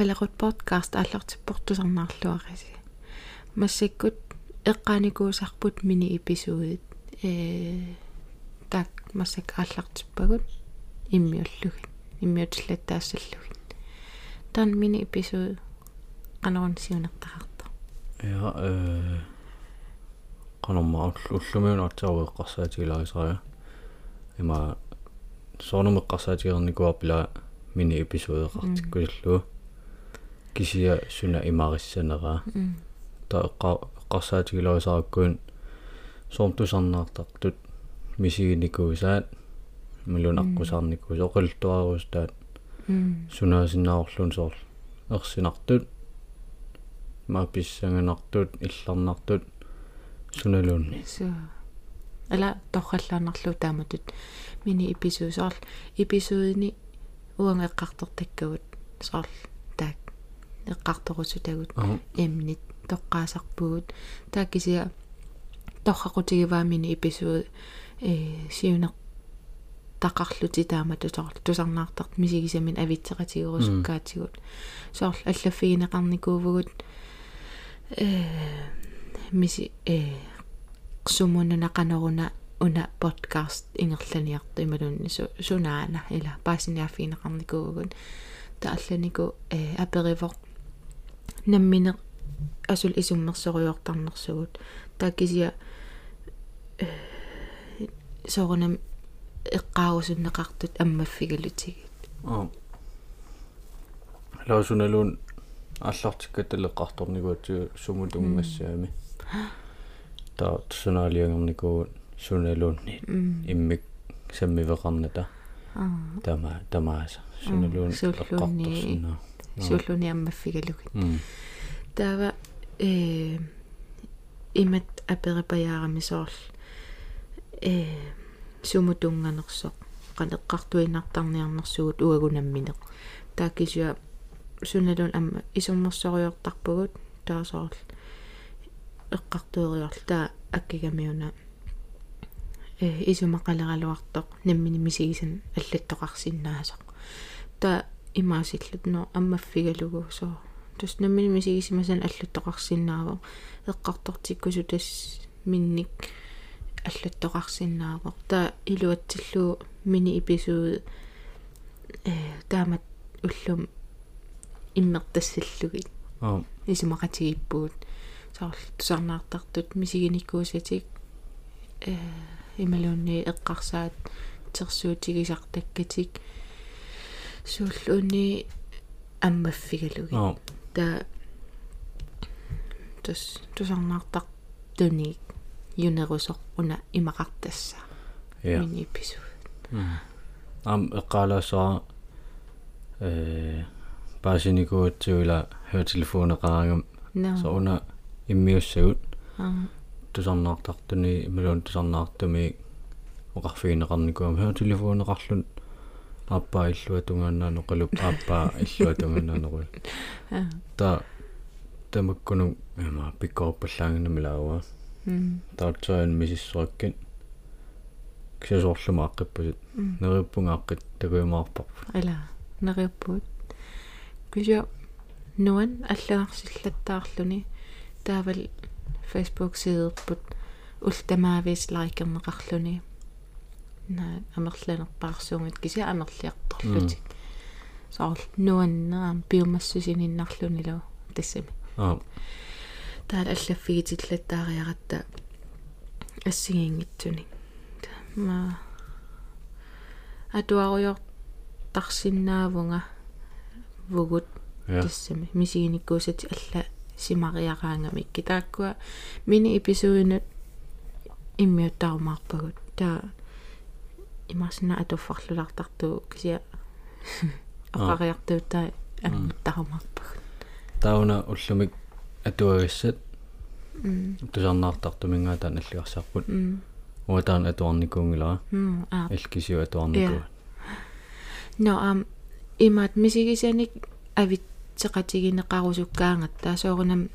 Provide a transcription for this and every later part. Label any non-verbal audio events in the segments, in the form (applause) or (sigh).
авалерут подкаст аллартиппортусарнаарлуариси массаккут эққааникуусарпут мини эпизоодит э так массак аллартиппагут иммиуллугит иммиутиллаттаассаллугит тан мини эпизод qanarun siunертарарта я э qanarma уллумиунартиаруэққарсаатигиларисарая има соонумеққарсаатигерникуарпила мини эпизодеқартиккуллу кисия суна имариссанераа та эққарсаатигиларисараккуун соомтусарнаартартут мисигиникуусаат мулун аққусаарникуус оқилтуарустаат сунаасиннааорлун соор ерсинартут мааписсанганартут илларнартут суналуунни ала торхаллаанарлу тааматут мини эпизоосоор эпизодини уангеққартертаккавут соор таак эққарторусутагут эмнит тоққаасарпугут тааккисиа торхақутигиваа мини эпизод э сиунеқ тақарлути таамату соор тусарнаартарт мисигисамин авитсеқатигерусуккаатигут соор аллаффигинеқарникуувгут э миси э сумуннақанеруна уна подкаст ингерланиарту ималунни сунаана ила паасиниаффигинеқарникуувгут таалланику э аперивоқ наммине асул исуммерсориуартарнерсугут тааккисиа э соорнам эққаагусуннеқартут аммаффигалутигит аа лаусуналуун аллартиккаталеққарторникуатсу сумутунгмассаами таа тусунаалиангерникуу суналуунни иммик саммивеқарната тама тамааса суналуун эққарторсуна сууллуни аммаффигалугит таава э имат аперипаяарами соорл э сумутунганерсоқ канеққартуинартарниарнэрсугут уагунамминеқ тааккисуа суналун амма исуммерсориортарпугут таасоорл эққартуериорл таа аккигамиуна э исумақалералуартоқ наммини мисигисан аллаттоқарсиннаасоқ. Таа имаасиллут но аммаффигалугу соо тус наммини мисигисимасан аллаттоқарсиннаавоо эққартортиккусу тас минник аллаттоқарсиннаавоо таа илуатсиллуу мини эпизод э таамат уллум иммертассаллугит аа исумақатигиппуут саарл тусарнаартартут мисигиниккуусатик э ималуунни эққарсаат терсуутигисартаккатик сууллуунни аммаффигалуги та тус тусарнаартар туни юнерусоқ уна имақартасса мини эпизод ам эққалаасаа э паасиникуутсуила хөөтелефонеқарагам со уна иммиуссагут. Тусарнаартартуни ималуун тусарнаартуми оқарфигинеқарникуам хөөтелефонеқарлун аппа иллуа тунгааннаано қалуп аппа иллуа тунгааннаанерул (laughs) та тамаккуну ама пиккорпаллаангнами лаава таатсаан мисиссуаккин. Кисасоорлума аққиппасит нериуппунга аққит такуимаарпар ала нериуппут кисиа нуан аллагарсиллаттаарлуни таавал facebook сидерпут ултамаавис лайкернеқарлуни на амерланерпаарсуунгит кися амерлиарторлутик саал нуаннерам биомассусининнарлунилу тассами аа таал аллаффигитиллаттаариаратта ассигингитсуни ма. Атуаруйор тарсиннаавунга вугут тассами мисигиниккуусати алла симариараангами китааккуа мини эпизоинут иммиуттарумаарпагут таа имасна атуффарлулартарту кися (laughs) ақариартуутаа аммуттарумаарпагут тауна уллумик атуагассат тусарнаартартумингаатаан аллиарсаарпут уатаан атуарникуунгилара илкисиу атуарникуу. Но ам имат мисигисаник авит теқатигинеқарусуккаангат таасоорунам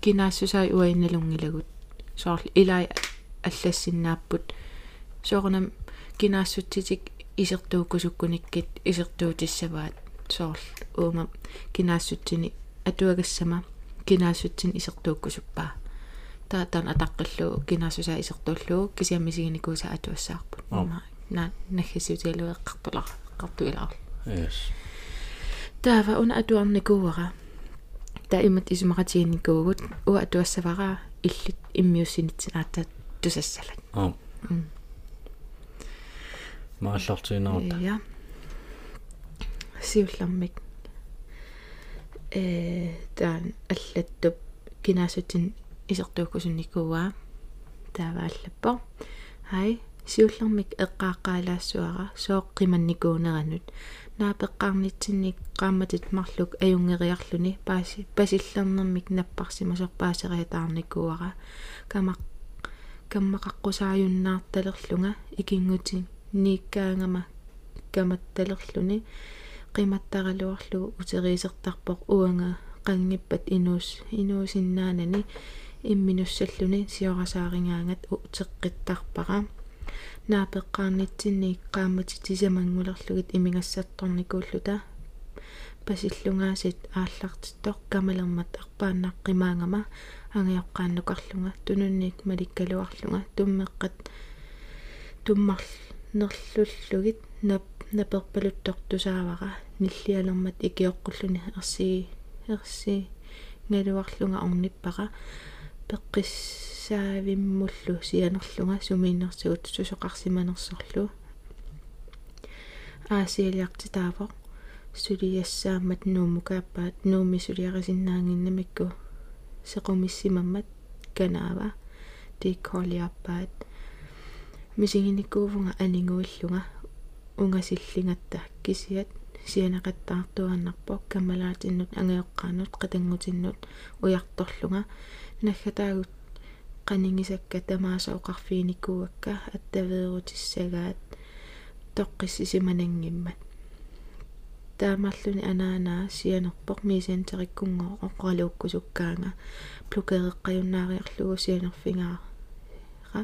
кинаассусаи уаинналунгилагут соорл илай аллассиннааппут. Соорунам кинаассутситик исертууккусуккуниккит исертуутиссаваат soorl uunga kinaassutini atuagassama kinaassutsin isertuukkusupпаа таатан атаққиллуу кинаасуса исертууллуу кисиаммисигиникууса атуассаарпут. На наггисутиалуеққартулар қартуилаар yes. Таава уна атуарникууара. Та имат исумақатигинникуугут уа атуассавара иллит иммиуссинитсин аата тусассалат. Аа мааллартиинарта я сиуллармик э таан аллаттуп кинаасутин исертууккусунникууаа таавааллаппо хай сиуллармик эққааққаалаассуара сооққиманникуунеранут наапеққарнитсинник qaammatit марлук аюнгериарлүни пааси пасиллернэрмик наппарсимасор паасериатаарникууара камақ каммақаққусааюннаарталерлунга икингутин нииккаангама каматталерлүни qimаттаралуарлугу утериисертарпоқ уанга qanngippat inuus inuusinnaanani имминуссаллуни сиорасаарингаангат утеққиттарпара наапеққарнитсинни qaamмати тисамангулерлугит имигассатторникууллута пасиллунгаасит ааллартиттоқ камалермат арпааннаққимаангама ангиоққааннукарлунга тунунник маликкалуарлунга туммеққат туммарлнерлуллугит нап наперпалуттортусаавара ниллиалермат икиоққуллуни ерси ерси нгалуарлунга орниппара пеққиссаавиммуллу сианерлунга сумииннэрсугут сусоқарсиманерсорлу аасиалиартитаавоқ сулиассаамат нуумукааппаат нууми сулиарисиннаангиннамикку сеқумиссимаммат канаава тикколиаппаат мисигиникуувнга анингуиллунга унгасиллингатта кисиат сианеқаттаартуаннарпо каммалаатиннут ангиоққаанут қатангутиннут уярторлунга наггатаагут qaningisakka tamaasooqarfiinikkuakka attaveerutissagaat toqqissisimanangimmat таамарлүни анаанаа сианерпоқ мисиантериккунгоо оққалууккусуккаанга плукереққаюннаариарлугу сианерфингаа ра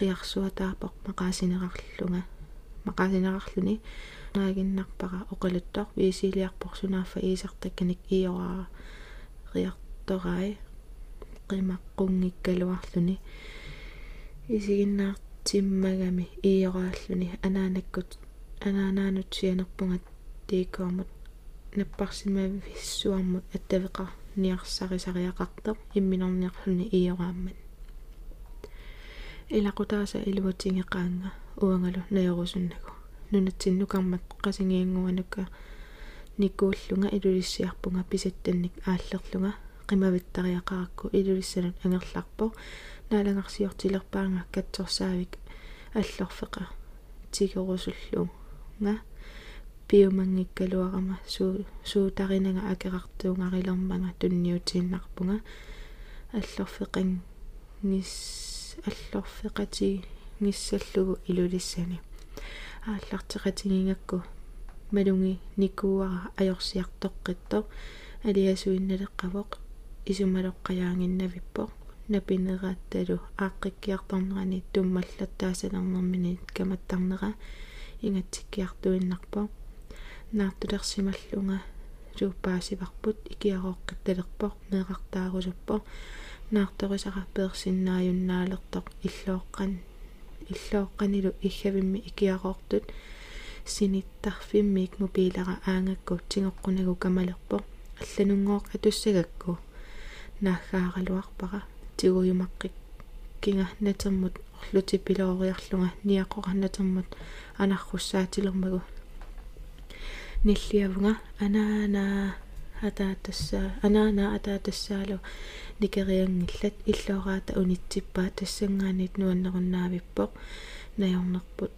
қиарсуатаапоқ мақаасинерарлунга мақаасинерарлүни наагиннарпара оқалуттоқ висилиарпор сунааффа иисартакканик иораа риарторай qimaqquнгиккалуарлүни исигиннаартиммагами иорааллүни анаанаккут анаанаанут сианерпунгат тиикоомут наппарсимависсуармут аттавеқа ниарсарисариақартоқ имминорниарлүни иорааммат илақутааса илуатингеқаанга уангалу наёрусуннагу нунатсиннукармат қасингиангуанука никууллунга илулиссиарпунга писаттанник ааллерлунга qimavиттариақаракку илулиссанут ангерларпо наалагарсиортилерпаанга катсорсаавик аллорфеqa тигерусуллуунга пиумангиккалуарама суу суутаринага акерартуунгарилермага тунниутииннарпунга аллорфеқан аллорфеқати ниссаллугу илулиссани. Ааллартеқатингингакку малунги никууара ajorsiartoqqitto алиасуинналеққавоқ исумалоққаяангиннавиппо напинераатталу ааққиккиарторнерани туммаллаттаасалернэрмини каматтарнера ингатсиккиартуиннарпо наартулерсималлунга сууппаасиварпут икиарооққитталерпо меэқартаарусуппо наарторисара персиннааюннаалертоқ иллооққан иллооққанилу иггавимми икиароортут синиттарфиммик мобилера аангакку. Тигоққунагу камалерпо алланунгооқ атуссагакку. Нааггааралуарпара тигуйумаққик кинга натермут орлути пилоориарлунга ниаққоқарнатермут анарруссаатилермагу ниллиавнга анаана атаатасса анаана атаатассаалу никериангиллат иллоораата унитсиппаа тассангаанит нуаннеруннаавиппоқ наёрнерпут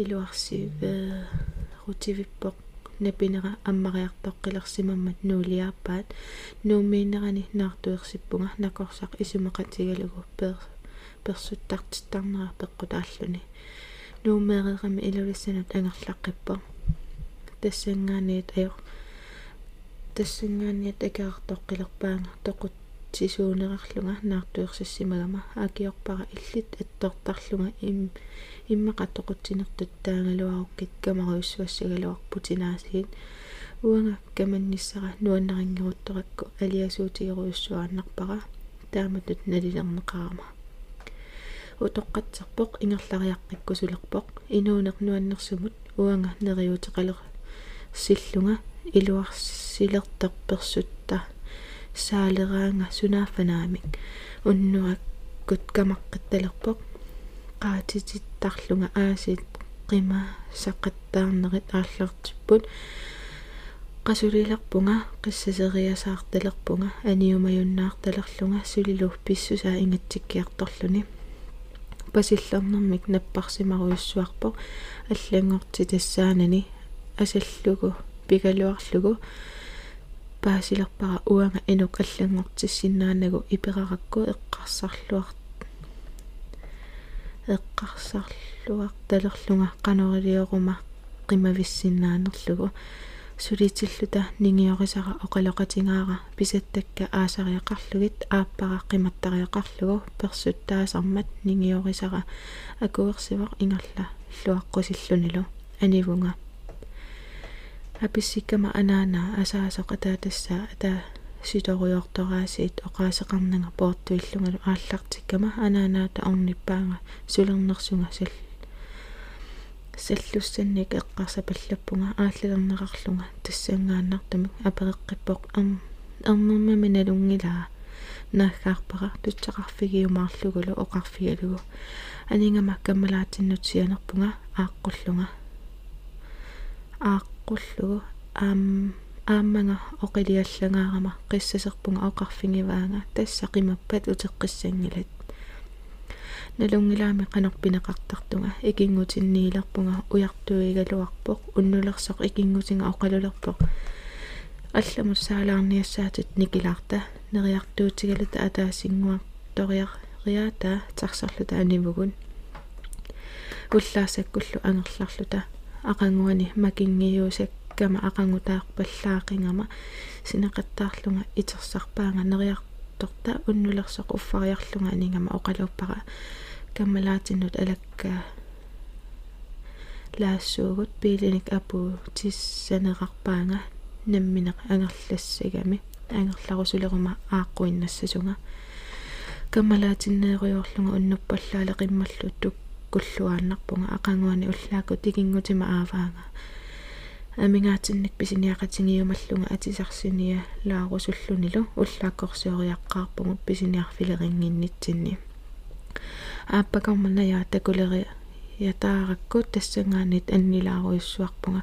илуарсивэ рутивиппоқ напинера аммариартоққилерсимаммат нуулиарпаат нуумиинерани наартуерсиппунга накорсақ исумеқатигалугу пер персуттартиттарнера пеққутааллуни нуумеерерами илулиссанут ангерлаққиппо тассангаанит аяр тассангаанит акаартоққилерпаанга тоқут сисуунерарлунга наартуерсиссимагама акиорпара иллит аттортарлунга им иммақа тоқутсинертут таангалуаруккит камаруйссуассагалуарпутинаасиит уанга каманниссара нуаннарингерутторакку алиасуутигеруйуссуааннарпара тааматут налилернеқарама утоққатсерпоқ ингерлариаққиккусулерпоқ инуунеқ нуаннерсумут уанга нериутеқалер силлунга илуарсилертерперсутта саалераанга сунаафанаамик уннуаккут камаққитталерпоқ qaatitittарлунга аасит qima сақаттаарнерит ааллартиппут qasulilerpunga qissaseriasaartalerpunga aniumajunnaartalerlunga sulilu pissusaa ingatsikkiartorluni пасиллернэрмик наппарсимаруйуссуарпо аллангорти тассаанани асаллугу пигалуарлугу паасилерпара уанга инук аллангортиссиннаанагу ипераракку эққарсарлуар эққарсарлуарталерлунга канорилиорума qimavissиннаанерлугу сулитиллута нингиорисара оқалоқатингаара писаттакка аасариақарлугит ааппара қиматтариақарлугу персуттаасармат нингиорисара акуерсивақ ингерла луаққусиллунилу анивунга аписсиккама анаана асаасоқатаатассаа ата ситоруйортораасиит оқаасеқарнага пооттуиллунгалу ааллартиккама анаанаата орниппаанга сулернерсунга сал саллуссанник эққарсапаллаппунга ааллалернеқарлунга тассангааннартамик апереққиппоқ ам арнэрмами налунгилаа нааггаарпара тутсақарфигиумаарлугулу оқарфигалугу анингама каммалаатиннутсианерпунга ааққуллунга ааққуллугу аам ааммага оқилиаллагаарама қиссасерпунга оқарфигиваага тассақимаппат утеққиссангилат налунгилаами канорпинеқартартунга икингутинниилерпунга уяртуигалуарпоқ уннулерсоқ икингутинга оқалулерпоқ алламут саалаарниассаатит никилаарта нериартуутигалата атаасингуар ториариата тарсарлута анивугун уллаасаккуллу ангерларлута ақангуани макингиюусаккама ақангутаарпаллаақингама синеқаттаарлунга итерсарпаанга нериарторта уннулерсоқ уффариарлунга анингама оқалууппара каммалаатиннут алакка лаассуугут пилиник апу тиссанеқарпаанга намминеқ ангерлассагами ангерларусулерума ааққуиннассасунга каммалаатиннеериорлунга уннуппаллаале қиммаллу туккуллуааннарпунга ақангуани уллааку тикингутима ааваага. Амингаатинник писиниақатингиумаллунга атисарсиния лаарусуллунилу уллааккорсиориаққаарпугут писиниарфилерингиннитсинни ааппакармана яатакулери ятаараккут тассангаанит аннилааруйуссуарпунга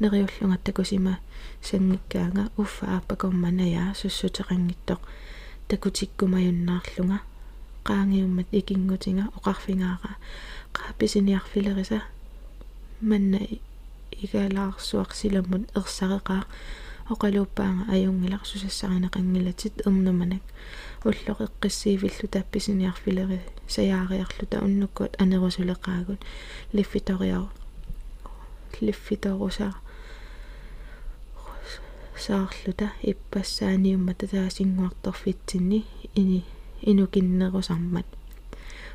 нериуллунга такусима сангиккаага уффа ааппакорманая суссутеқангиттоқ такутиккумаюннаарлунга qaangiummat ikingutiga oqarfingaara qaapисиниарфилериса манна игалаарсуарсиламмут ерсареқаа оқалууппаанга аюнгилар сусассаринеқангилатит ернуманак уллоқеққиссиивиллу тапписиниарфилери саяариарлута уннуккут анерусулеқаагут лиффиториар лиффиторусаа саарлута иппассааниумма татаасингуарторфитсинни ини инукиннерусармат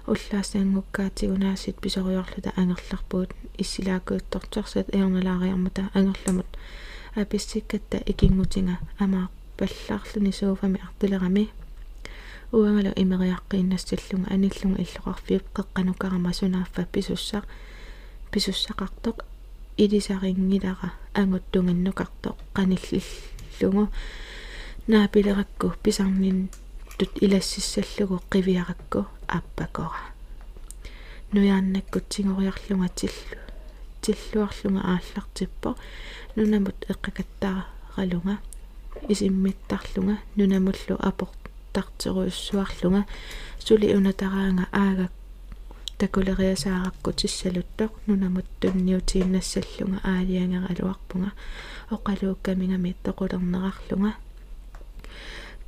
уллаассаангуккаатигунаасит писориорлута ангерларпуут иссилаакуутторторсат иорналаариармата ангерламут. Аписсиккатта икингутинга амаа паллаарлуни сууфами артулерами уангала имериаққииннассаллунга аниллунга иллоқарфиуп қеққанукарама сунааффа писуссақ писуссақартоқ илисарингилара ангуттунгиннукартоқ қаниллиллугу наапилеракку писарнин тут илассиссаллугу қивиаракку аппакора. Нуяаннаккутсигориарлунга тиллу. Тиллуарлунга ааллартиппо нунамут эққакаттааралунга исиммиттарлунга нунамуллу апортартеруйуссуарлунга сули унатараанга аага такулериасааракку тиссалуттоқ нунамут тунниутииннассаллунга аалиангералуарпунга оқалууккамингами тоқулернерарлунга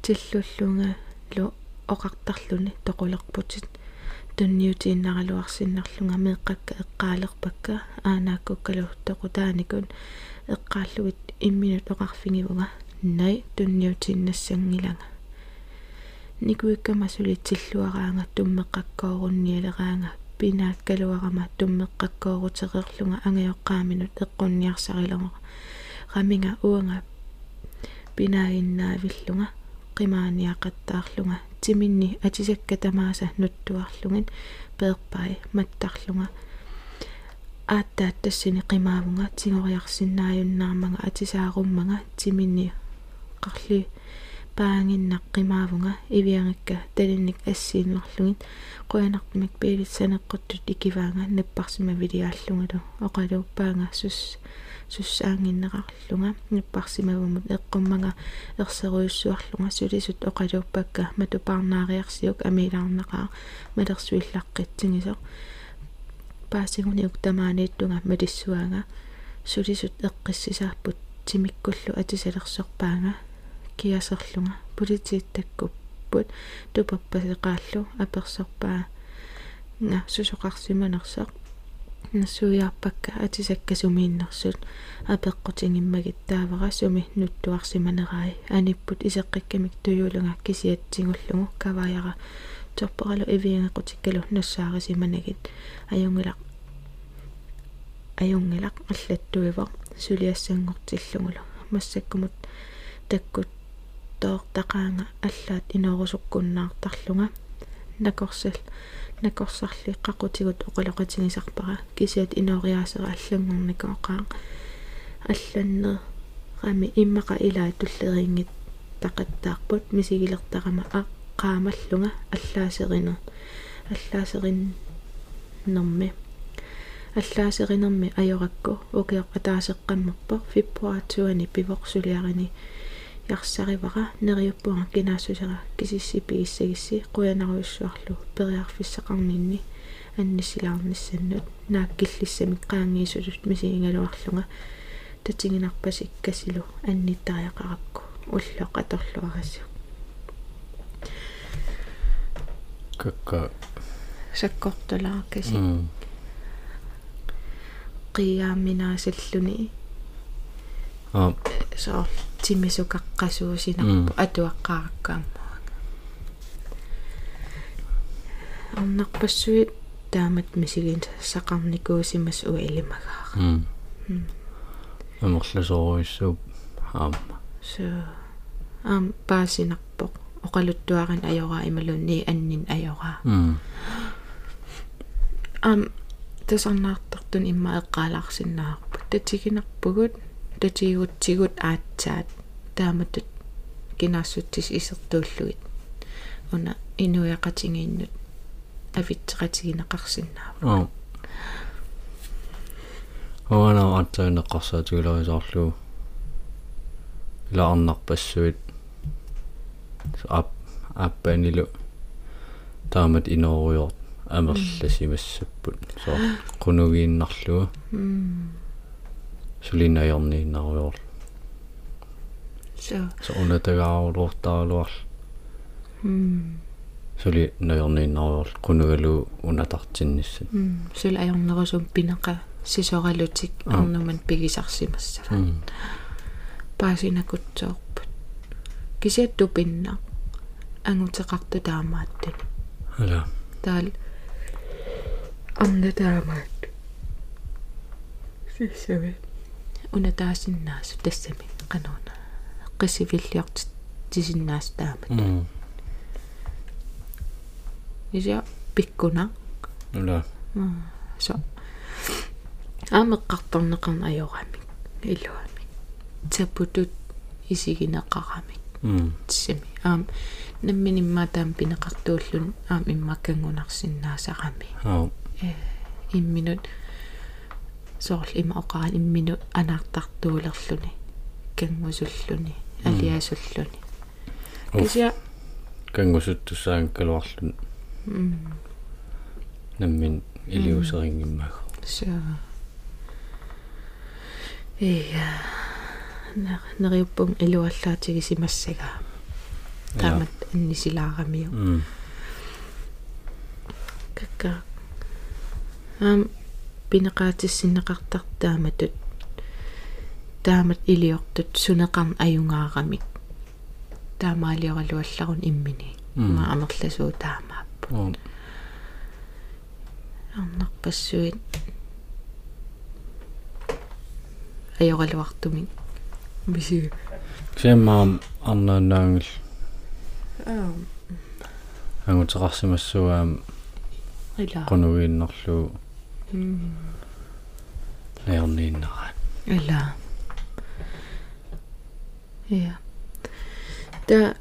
тиллуллунга лу оқартарлуни тоқулерпутит. Тунниутииннаралуарсиннарлунга меэққакка эққаалерпакка аанааккуккалу тоқутааникун эққааллугит имминут оқарфигивуга най тунниутииннассангилага никуиккама сулитсиллуараанга туммеққаккоорунниалераанга пинааккалуарама туммеққаккоорутерерлунга ангайоққааминут эққунниарсарилерма qamiga uanga pinainnaavillunga qimaaniaqattaarlunga timinni atisakka tamaasa nuttuarlungin peerpai mattarlunga aattaat tassini qimaavunga. Tingoriarsinnaajunnaarmanga atisaarummaga timinni qarli paanginnaqqimaavuga iviangikka talinnik assiinnerlugin quyanartumik piilit saneqqottut ikivaanga. Napparsima vidiaallungalu oqaluuppaanga sus сусаангиннеқарлунга наппарсимавумут эққуммага ерсеруйуссуарлунга сулисут оқалууппакка матупаарнаариарсиук амилаарнеқаа малерсуиллаққитсигисо паасигуниук тамаанииттунга малиссуаага сулисут эққиссисаарпут тимиккуллу атисалерсорпаага киасерлунга. Политииттаккуппут тупаппасеқааллу аперсорпаа на сусоқарсиманерсақ нассуиарпакка атисаккасумииннэрсут апеққутингиммагиттаавара суми нуттуарсиманерай аниппут исеққиккамик туюлунга кисиатсигуллугу каваяра торпоралу ивиангеқутиккалу нассаарисиманагит аюнгилақ аюнгилақ аллаттуивар сулиассангортиллугулу массаккумут таккут тоортақаанга аллаат инорусуккуннаартарлунга накорсал накорсарли қақутигут оқалоқатигисарпара кисиат инориаасера аллангорникооқаа алланне рами иммақа илаа туллерингит тақаттаарпут. Мисигилертарама аққаамаллунга аллаасеринер аллаасерин нэрми аллаасеринерми ajorакку укиоқ атаасеққаммерпо фиппуаатсуани пивоқсулиарини ярсаривара нериуппунга кинаассусера кисиссипигиссагисси қуянаруйуссуарлу периарфиссақарнинни анниссилаарниссаннут нааккиллиссамик qaangiissulut мисигингалуарлунга татигинарпасик касилу анниттариақаракку уллоқ аторлуарассу какка. Саккортулаа каси қиааминаасаллуни а соор тимисукаққасуусинарпу атуаққараккааммаа арнарпассуит таамат мисигин сақарникуусимас уилимагаа м амерласооруиссууп аама so ам паасинарпоқ оқалуттуарин ajorаа ималунни аннин ajorаа м ам тасарнаартартун имма эққаалаарсиннаарпут татигинарпугут татигутсигут аатсаат тааматут кинаассутсис исертууллугит уна инуяқатингииннут авитсеқатигинеқарсиннаава аа оана аттаинеқарсаатигулерисоорлу илаарнарпассуит ап аппанилу таамат инооруйорт амерласимассаппут соо qunугииннарлуа сулинаярнииннаруйор so so унатагааруулортаалуар м сули наярнииннаруйор qunугалу унатартинниссат сул ajornerusum пинеqa сисоралутик арнуман пигисарсимассава паасинакутсоорпут кисиатту пинна ангутеқарту таамааттани ала таал анна таамаат сиссаве унатаасиннаасу тассами кануна қисивиллиорт тисиннаас таамат м ися пиккуна ала со аамеққарторнеқарна ajorami илуами тапутут исигинеқарамик м тиссами аам намминимма таам пинеқартууллун аам иммаккангунарсиннаасарами аа э имминут соорл има оқаран имминут анаартартуулерлүни кангусуллуни алиасуллуни. Кися кангусуттусаан калуарлун наммин илиусерингиммага so э нериуппун илуаллаатигисимассага таамат аннисилаарамиу м какка ам тааматут. Таамат илиортут сунеқарн аюнгаарамик таамаалиоралуалларун иммини. Ма амерласуу таамааппу аа арнарпассуит ajorалуартумик Misi. Siammaam arnaannaangil Аа. ангутеқарсимассуаам Ила. qunугииннерлу М. аернииннераа Ила. Ja. Та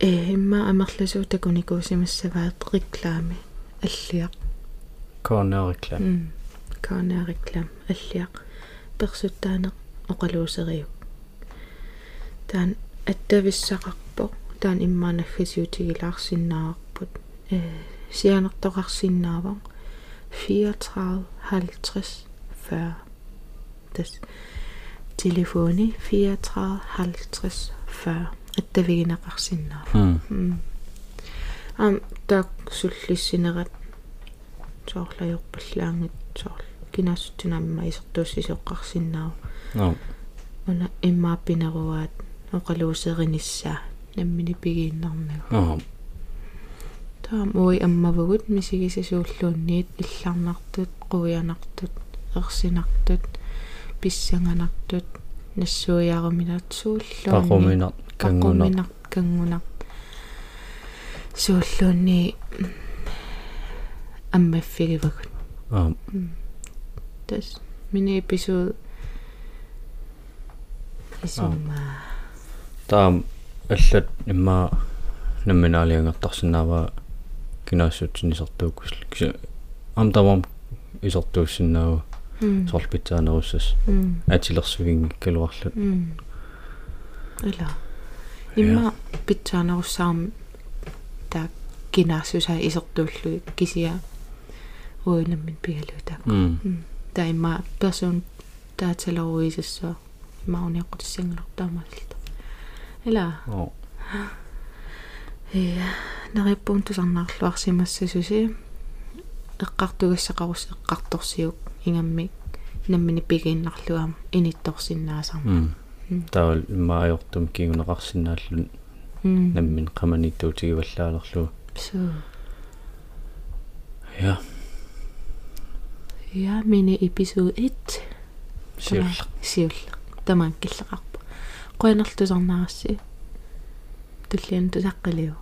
э имма амерласуу такуникуусимассаваат реклами аллиақ. коонериклам М. Кана реклам аллиақ. персуттаанеқ оқалуусериу. таан аттависсақарпо таан иммаанаггасиутигилаарсиннаарпут э сианертоқарсиннааваа 34 50 40. Das telefoni 34 50 40. Attaviginakarsinnaaf. Mm. Mm. Am taaksullissinerat soorlajorpallaangit soor kinassutunaamma isertuussisoqqarsinnaa. No. Una immaapineruaat oqaluuserinissaa nammini pigiinnarnagu. No. Таам уи аммавгут мисигисасууллуунниит илларнартут қуианартут ерсинартут писсанганартут нассуиаруминат сууллуунни пақуминар кангунар кангунар сууллуунни аммаффигивагут аа тас мини эпизод исумма таам аллат имма намминаалиангертарсинаава кинаассутсинисартууккус ам тамам исортууссиннаава сорлпитсаанеруссас м атилерсугингиккалуарлут м ила имма питсаанеруссаарми таа кинаассуса исертууллуи кисиа уинаммин пигалуутаа м таа имма персон тааталеруисассаа имауниаққутиссангалартаамаалта ила оо. Э нариппун тусарнаарлуарсимассасуси эққартугассақарус эққарторсиук ингаммик наммини пигииннарлуам инитторсиннаасарма м. Таавал имма аёртум кигунеқарсинааллун наммин қаманиттуутигиваллаалерлу so я ja mini episode 1 сиулла сиулла тамаан киллеқарпа қуянерлусарнаарасси туллиан тусаққалиу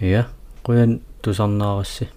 я қуян тусарнаарасси